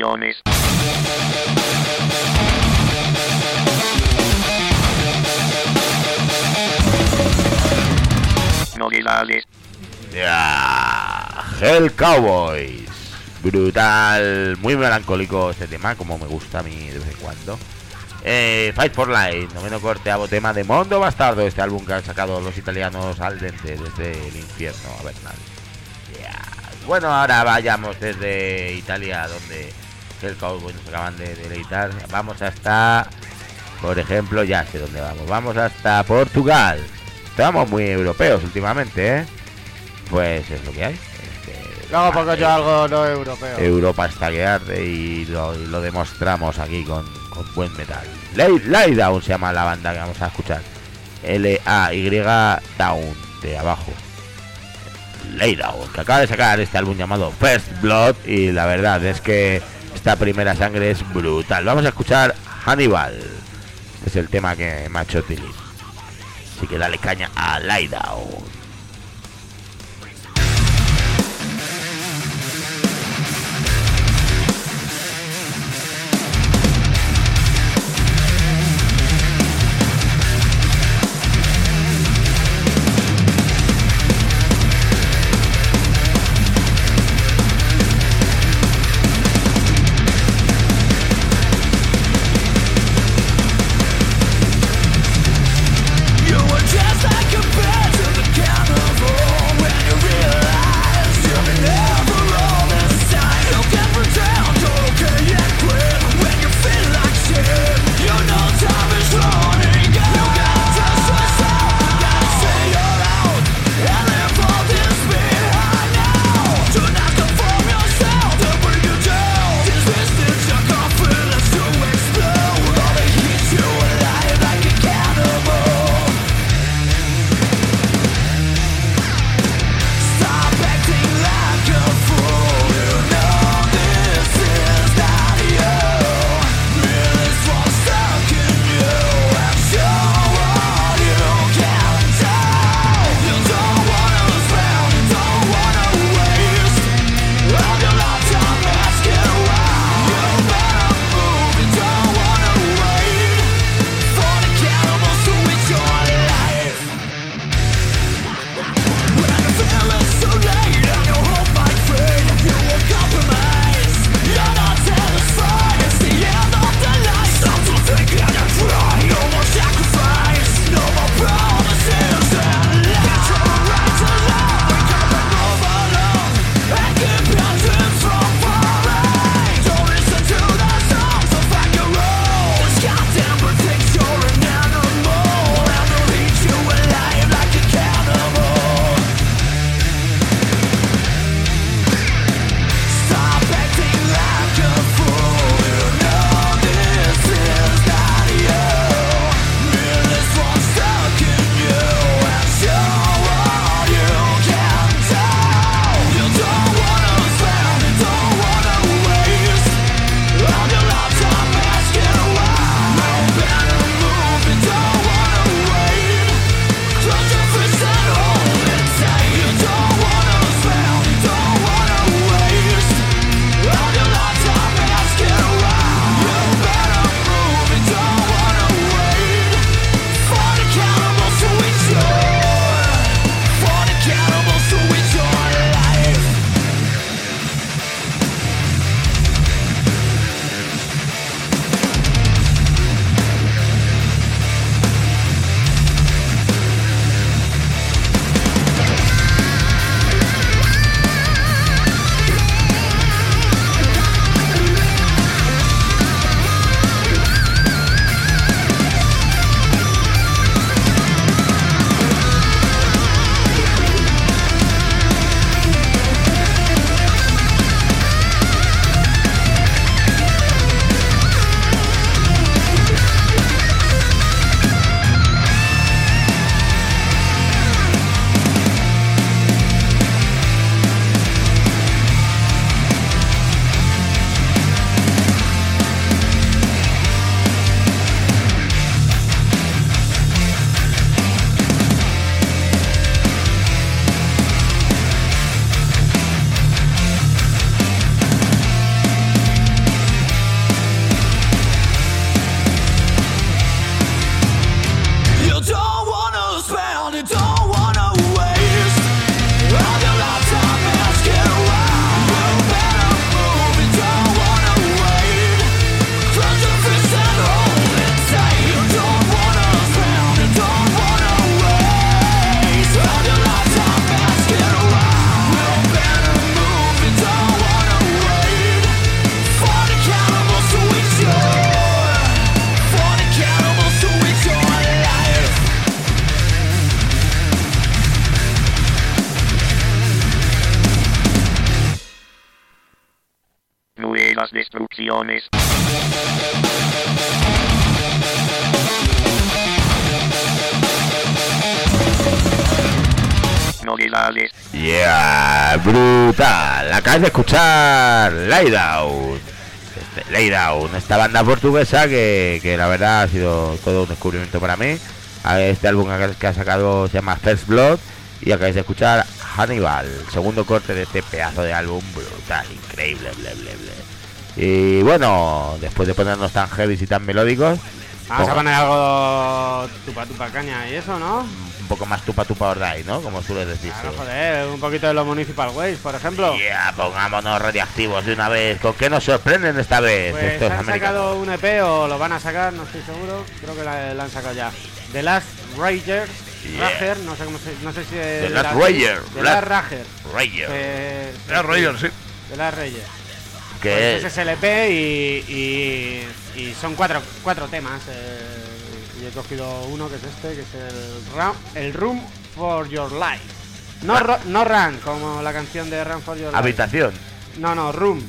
destrucciones. Novedades. Ya, Hell Cowboys. Brutal, muy melancólico este tema, como me gusta a mí de vez en cuando. Eh, Fight for Life, noveno corteavo tema de Mondo Bastardo, este álbum que han sacado los italianos al dente desde el infierno a Bernal. Ya. Bueno, ahora vayamos desde Italia, donde el Cowboy nos acaban de deleitar. Vamos hasta, por ejemplo, ya sé dónde vamos. Vamos hasta Portugal. Estamos muy europeos últimamente, ¿eh? Pues es lo que hay. Es que- Luego pongo yo algo no europeo. Europa está que arde y lo, y lo demostramos aquí con, con buen metal. Lay, Lay Down se llama la banda que vamos a escuchar. L-A-Y Down, de abajo. Lay Down, que acaba de sacar este álbum llamado First Blood y la verdad es que esta primera sangre es brutal. Vamos a escuchar Hannibal. Es el tema que me ha hecho Tilly. Así que dale caña a Lay Yeah, brutal. Acabas de escuchar Laydown. Este, Laydown, esta banda portuguesa que, que la verdad ha sido todo un descubrimiento para mí. Este álbum que ha sacado se llama First Blood y acabáis de escuchar Hannibal, segundo corte de este pedazo de álbum brutal, increíble, ble, ble, ble. Y bueno, después de ponernos tan heavy y tan melódicos, Vamos a poner algo tupa tupa caña y eso, ¿no? un poco más tupa tupa ordai, ¿no? Como suele decirse. Claro, joder, un poquito de los Municipal Ways, por ejemplo. Yeah, pongámonos radiactivos de una vez. ¿Con qué nos sorprenden esta vez Pues estos han americanos? sacado un EP o lo van a sacar, no estoy seguro. Creo que la, la han sacado ya. The Last Rager, Yeah. Rager, no sé cómo se, no sé si es The Last la- Rager, The Last- Last Rager. Ranger. eh, Era Roger, sí. The Last Rager. Que Pues es el EP y, y, y son cuatro, cuatro temas. eh, y he cogido uno que es este, que es el, Ra- el Room for Your Life. No, Ah. ro- no Run, como la canción de Run for Your Life. habitación. No, no, Room,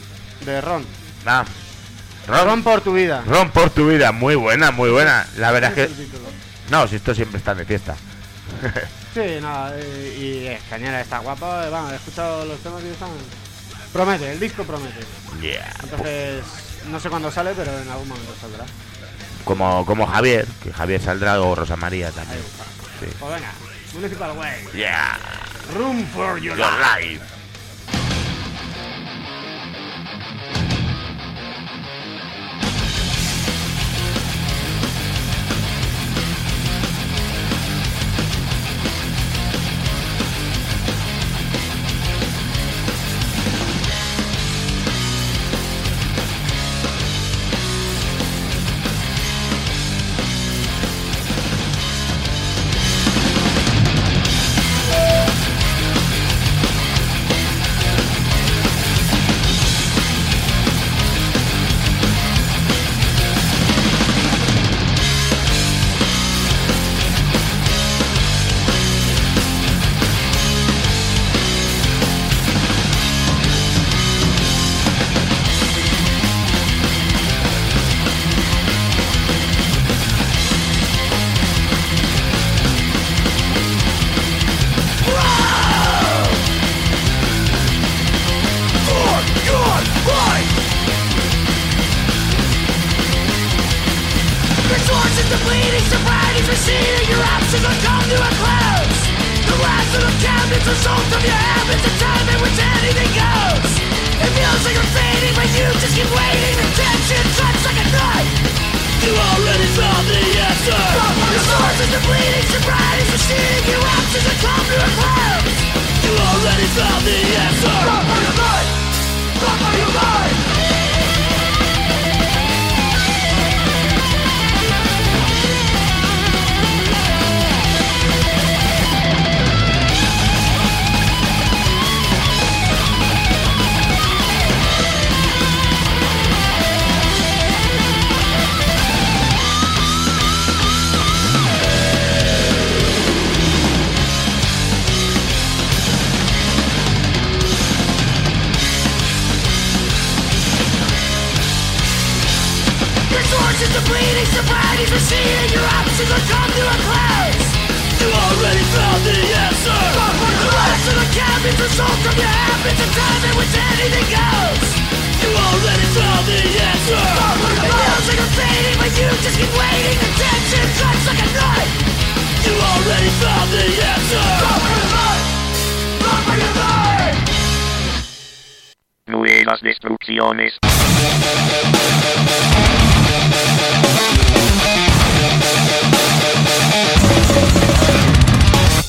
de Ron. Ah. Ron Ron, por tu vida. Ron por tu vida, muy buena, muy buena. La verdad es que. No, si esto siempre está de fiesta. Sí, nada, eh, y es cañera, está guapo. eh, Vamos, he escuchado los temas y están. Promete, el disco promete. Yeah. Entonces, no sé cuándo sale, pero en algún momento saldrá. Como, como Javier, que Javier saldrá o Rosa María también. Sí. Pues venga, Municipal Way. Yeah. Room for Your Your Life. life. Sobriety's receding, your options will come to a close. You already found the answer. The rest of the cabin's result from your habits, a time in which anything goes. You already found the answer. It feels like you're fading, but you just keep waiting. The tension cuts like a knife. You already found the answer. Run for your life. Run for your life. Nuevas destrucciones.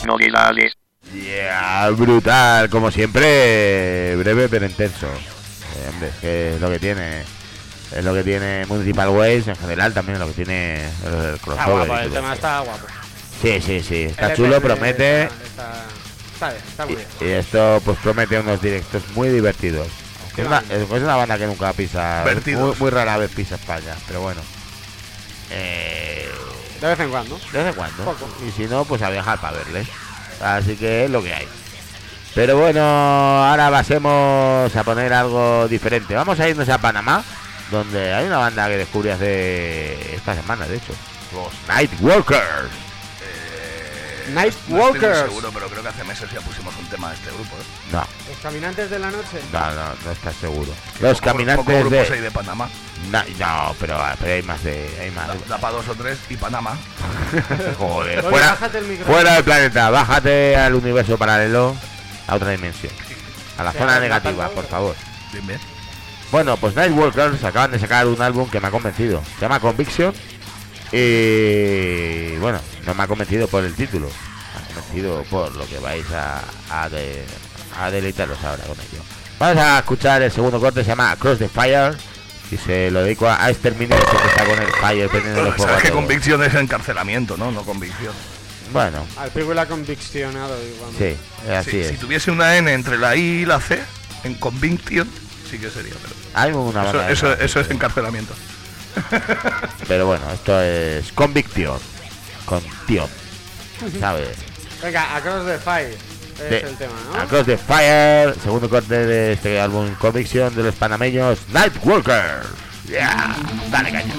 Novedades. Yeah, brutal. Como siempre, breve pero intenso. Eh, hombre, es que es lo que tiene. Es lo que tiene Municipal Ways en general, también es lo que tiene el, el Está crossover. guapo, y el tema está guapo. Sí, sí, sí. Está El chulo, promete. Está, está, está bien, está muy bien. Y, y esto pues promete unos directos muy divertidos. Es una, Claro. es una banda que nunca pisa, muy rara vez pisa España, pero bueno. Eh, De vez en cuando. de vez en cuando. Poco. Y si no, pues a viajar para verles. Así que es lo que hay. Pero bueno, ahora pasemos a poner algo diferente. Vamos a irnos a Panamá, donde hay una banda que descubrí hace esta semana, de hecho. Los Nightwalkers. Night No estoy muy seguro, pero creo que hace meses ya pusimos un tema de este grupo. ¿eh? No, Los caminantes de la noche. no, no, no estás seguro. Los poco- caminantes grupos hay de... de Panamá. No, pero, pero hay más de... Hay más. Da, da pa' dos o tres y Panamá. Joder, Oye, fuera, bájate el micrófono. fuera del planeta, bájate al universo paralelo, a otra dimensión. A la zona negativa, por favor. Bien, bien. Bueno, pues Nightwalkers acaban de sacar un álbum que me ha convencido. Se llama Conviction. Y bueno, no me ha convencido por el título. Me ha convencido por lo que vais a, a, de- a deleitaros ahora con ello. Vamos a escuchar el segundo corte, se llama Across the Fire. Y se lo dedico a, a Exterminator que está con el Fire prendiendo fuego. sabes que convicción es encarcelamiento, ¿no? No convicción. Bueno, Al pico y la conviccionado, igual. sí, así si, es. si tuviese una N entre la I y la C, en conviction, sí que sería. Pero Hay una eso, eso, es encarcelamiento. Pero bueno, esto es Conviction. Con tío. ¿Sabes? Venga, Across the Fire. Es Sí. el tema, ¿no? Across the Fire, segundo corte de este álbum Conviction de los panameños Nightwalkers. Yeah, dale caña.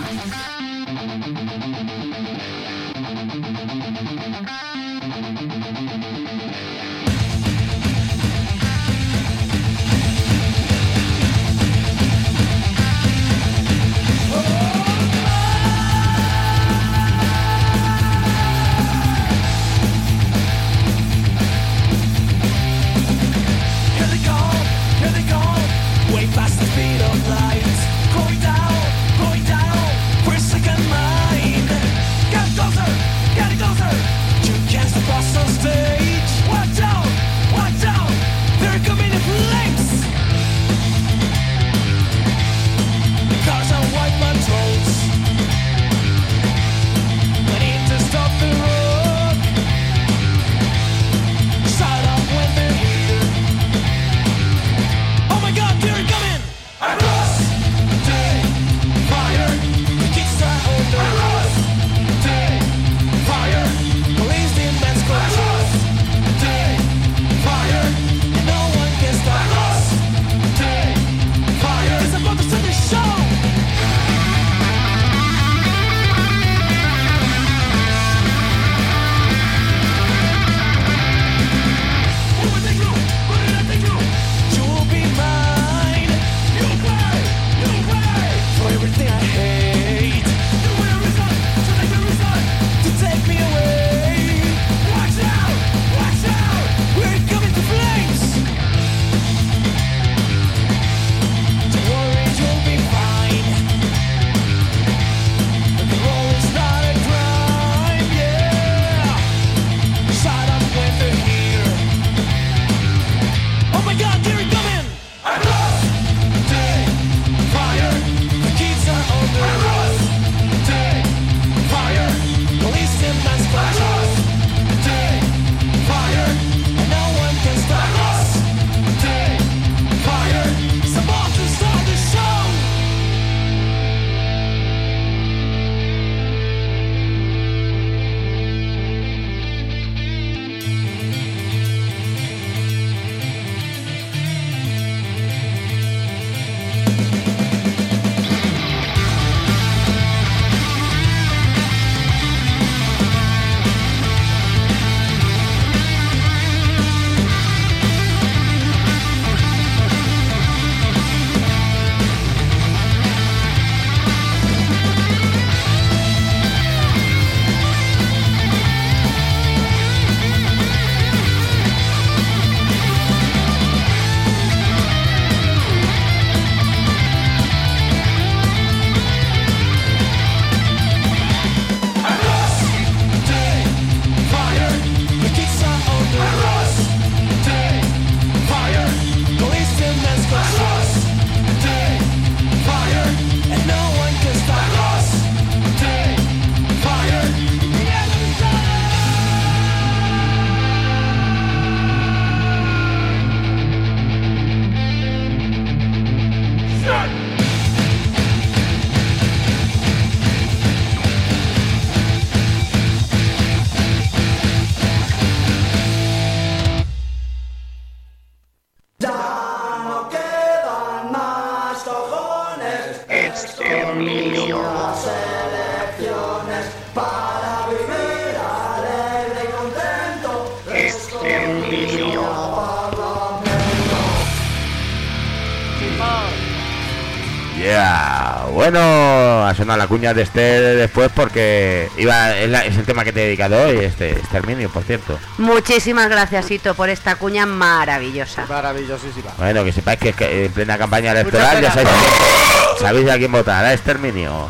Bueno, ha sonado la cuña de este después porque iba es, la- es el tema que te he dedicado hoy, este exterminio, por cierto. Muchísimas gracias, Hito, por esta cuña maravillosa. Maravillosísima. Bueno, que sepáis que, que en plena campaña electoral ya sabéis, a quién- sabéis a quién votar, a exterminio.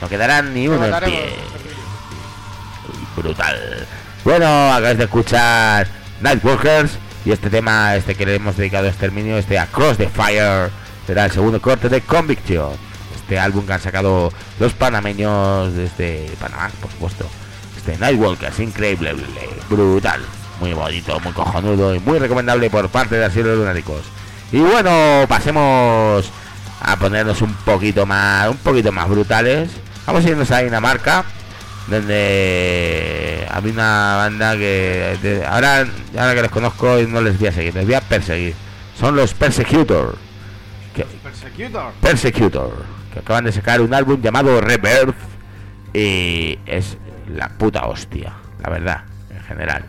No quedará ni uno en pie. Brutal. Bueno, acabáis de escuchar Nightwalkers y este tema, este que le hemos dedicado a exterminio, este Across the Fire, será el segundo corte de Conviction. Este álbum que han sacado los panameños desde Panamá, por supuesto. Este Nightwalkers, increíble, brutal, muy bonito, muy cojonudo y muy recomendable por parte de Asilo de Lunáticos. Y bueno, pasemos a ponernos un poquito más, un poquito más brutales. Vamos a irnos a Dinamarca, donde había una banda que de- ahora, ahora que les conozco no les voy a seguir, les voy a perseguir. Son los Persecutor. Persecutor. Persecutor, acaban de sacar un álbum llamado Rebirth y es la puta hostia, la verdad, en general.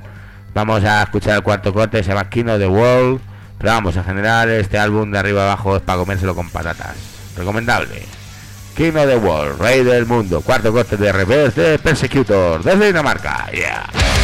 Vamos a escuchar el cuarto corte, se llama King of the World, pero vamos, en general este álbum de arriba abajo es para comérselo con patatas. Recomendable. King of the World, Rey del Mundo, cuarto corte de Rebirth de Persecutor, desde Dinamarca. Yeah.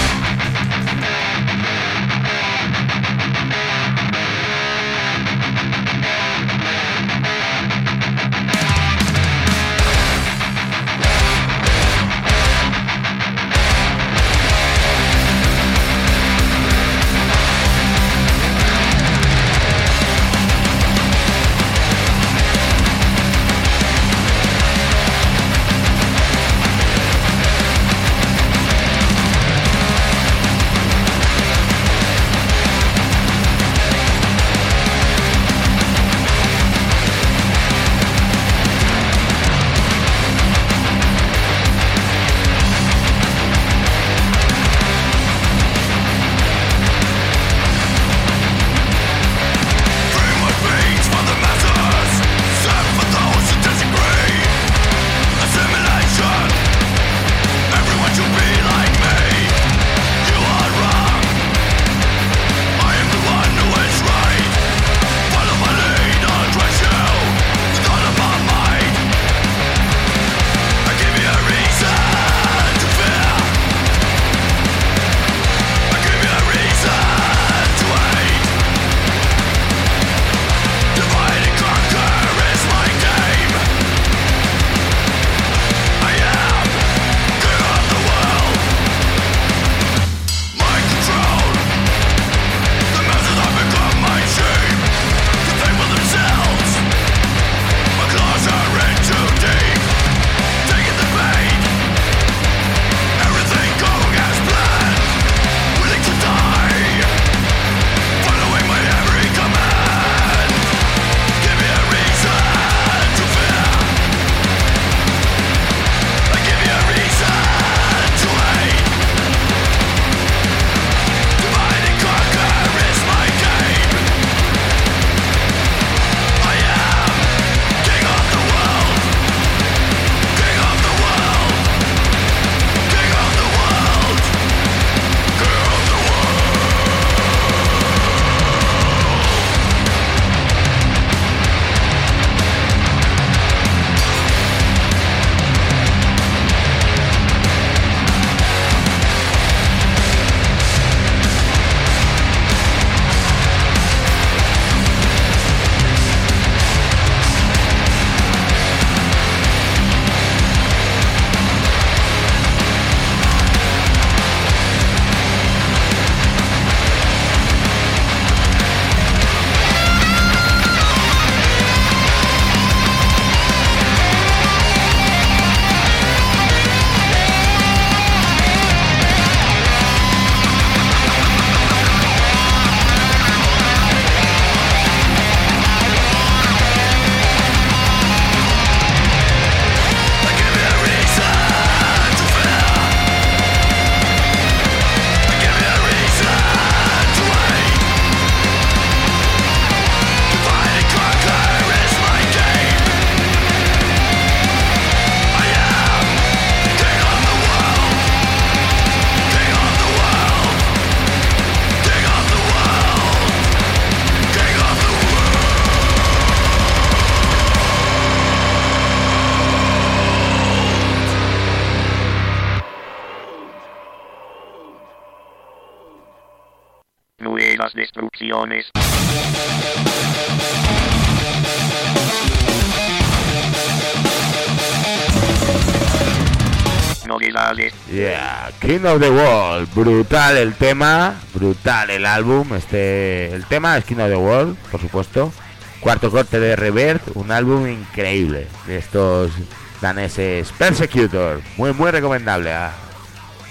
Yeah, King of the World, brutal el tema, brutal el álbum, este, el tema es King of the World, por supuesto, cuarto corte de Revert, un álbum increíble de estos daneses Persecutor, muy muy recomendable a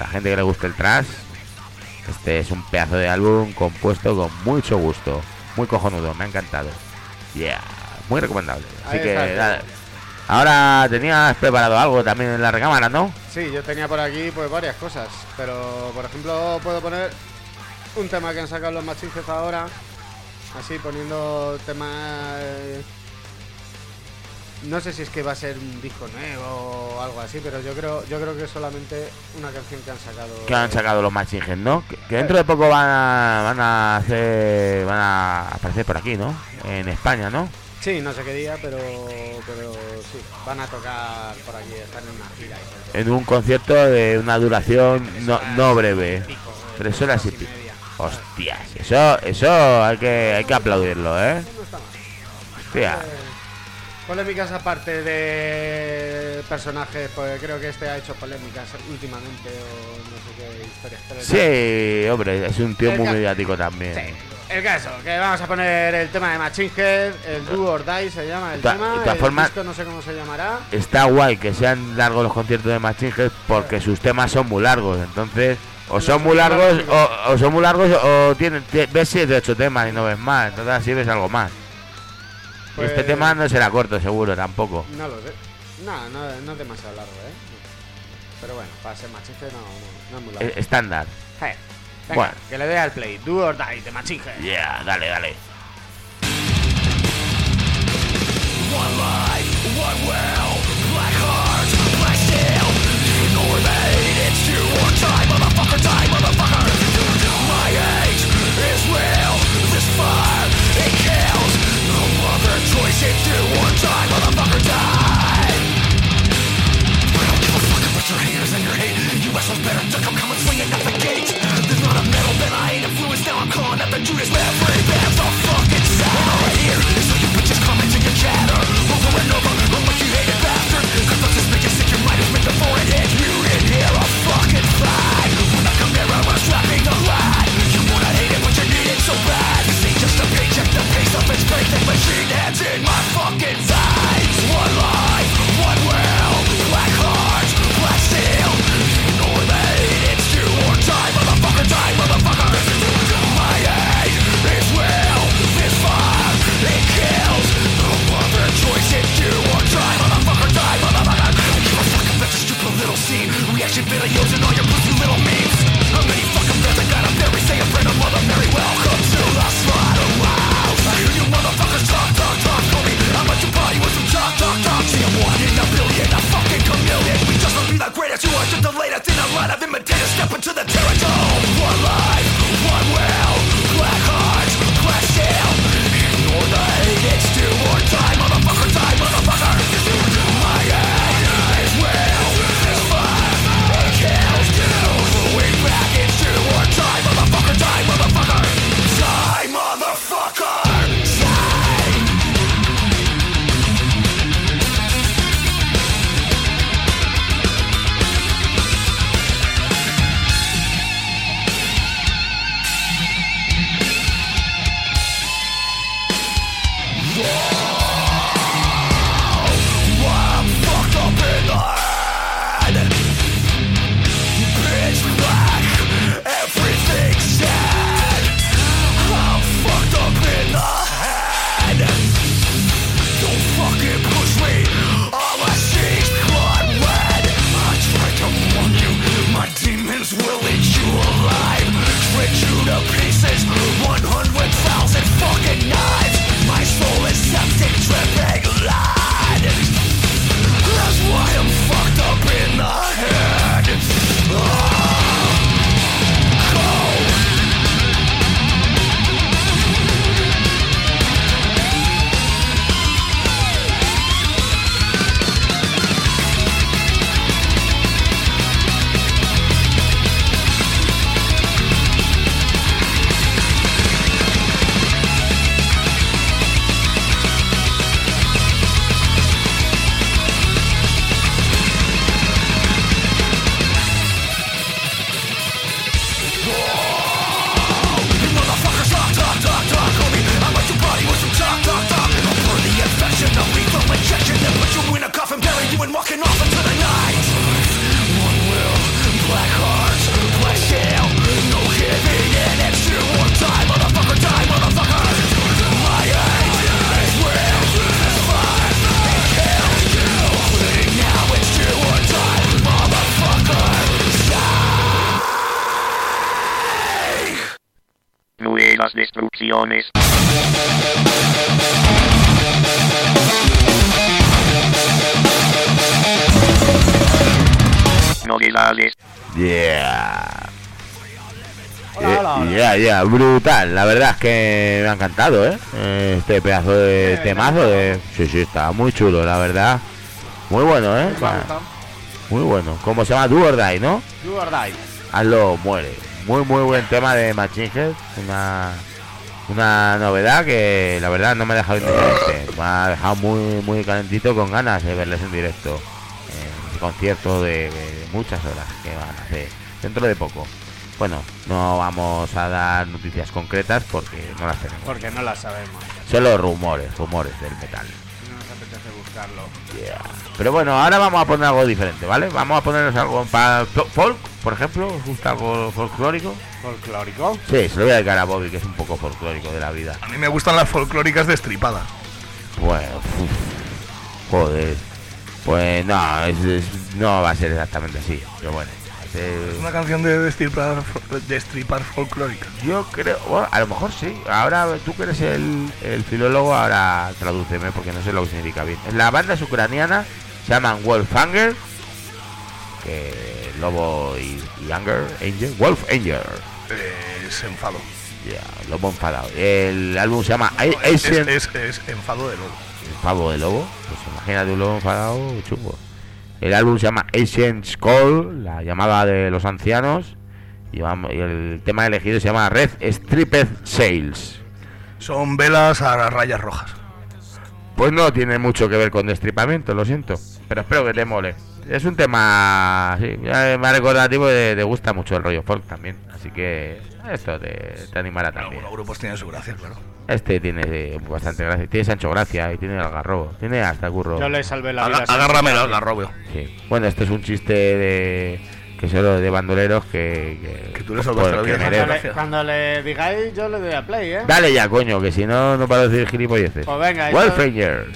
la gente que le guste el trash, este es un pedazo de álbum compuesto con mucho gusto, muy cojonudo, me ha encantado, yeah, muy recomendable, así Ahí que nada, ahora tenías preparado algo también en la recámara, ¿no? Sí, yo tenía por aquí pues varias cosas, pero por ejemplo puedo poner un tema que han sacado los Machine Head ahora, así poniendo temas... eh, No sé si es que va a ser un disco nuevo o algo así, pero yo creo yo creo que es solamente una canción que han sacado. que han sacado los Machine Head, ¿no? Que, que dentro de poco van a, van a hacer, van a aparecer por aquí, ¿no? En España, ¿no? Sí, no sé qué día, pero pero sí, van a tocar por aquí, están en una gira. y. En un concierto de una duración no, no breve, Pico, eh, tres horas y pico. media. Hostias, eso, eso hay que, hay que aplaudirlo, ¿eh? Hostia. Polémicas aparte de personajes, pues creo que este ha hecho polémicas últimamente o no sé qué historias. pero Sí, hombre, es un tío El muy mediático también. sí. El caso, que vamos a poner el tema de Machine Head, el Do or Die se llama el to- tema, el disco no sé cómo se llamará. Está guay que sean largos los conciertos de Machine Head porque sus temas son muy largos, entonces o son muy largos o, o son muy largos o tienen tie- ves 7 8 temas y no ves más, entonces así ves algo más. Pues- este tema no será corto seguro tampoco. No lo sé. No, no, no es demasiado largo, ¿eh? Pero bueno, para ser Machine Head no, no, no es muy largo. Eh, Estándar. Venga, bueno. que le dé al play. Do or Die de Machine Head. Yeah, dale, dale. Squishing through wartime, motherfucker, die! I don't give a fuck about your haters and your hate. You assholes better duck, I'm coming swinging at the gate. There's not a metal band I ain't influenced, now I'm calling out the Judas Maverick. Bands off Novedades. Yeah. Hola, hola, hola. Eh, Ya, ya, brutal. La verdad es que me ha encantado, ¿eh? Eh, Este pedazo de Eh, temazo de... Sí, sí, está muy chulo, la verdad. Muy bueno, ¿eh? Muy bueno. ¿Cómo se llama? Do or Die, ¿no? Do or die. Hazlo, muere. Muy, muy buen tema de Machine Head. Una, una novedad que la verdad no me ha dejado indiferente. Me ha dejado muy, muy calentito con ganas de verles en directo. En concierto de, de muchas horas que van a hacer dentro de poco. Bueno, no vamos a dar noticias concretas porque no las tenemos. Porque no la sabemos. Solo rumores, rumores del metal. No nos apetece buscarlo. Yeah. Pero bueno, ahora vamos a poner algo diferente, ¿vale? Vamos a ponernos algo para folk, por ejemplo. ¿Os gusta algo folclórico? Folclórico. Sí, se lo voy a dedicar a Bobby, que es un poco folclórico de la vida. A mí me gustan las folclóricas destripadas. Bueno, uf, joder. Pues no, es- es- no va a ser exactamente así. Pero bueno, Es una canción de destripar, destripar folclórica. yo creo, bueno, a lo mejor sí. Ahora tú que eres el, el filólogo, ahora tradúceme porque no sé lo que significa bien. La banda es ucraniana, se llaman Wolfhanger, que lobo y, y Anger, Angel, Wolf Angel. Eh, Es enfado. Ya, lobo enfadado. El álbum se llama A- Es, Ancient es, es enfado de lobo. el pavo de lobo. Pues imagínate un lobo enfadado, chungo. El álbum se llama Ancient Call, la llamada de los ancianos. Y, vamos- y el tema elegido se llama Red Stripped Sails. Son velas a rayas rojas. Pues no tiene mucho que ver con destripamiento, lo siento. Pero espero que te mole. Es un tema, sí, ha recordativo de te gusta mucho el rollo folk también. Así que esto te, te animará también. Algunos grupos tienen su gracia, claro. Este tiene eh, bastante gracia. Tiene Sancho Gracia y tiene Algarrobo. Tiene hasta Curro. Yo le salvé la vida. Aga- a Sancho agárramelo, Gracia. agarrobeo. Sí. Bueno, este es un chiste de que solo de bandoleros que que, Que tú le salvaste por- la que vida. Cuando le, cuando le digáis, yo le doy a play, ¿eh? Dale ya, coño, que si no no paro de decir gilipolleces. Pues venga, Wolf eso- Ranger.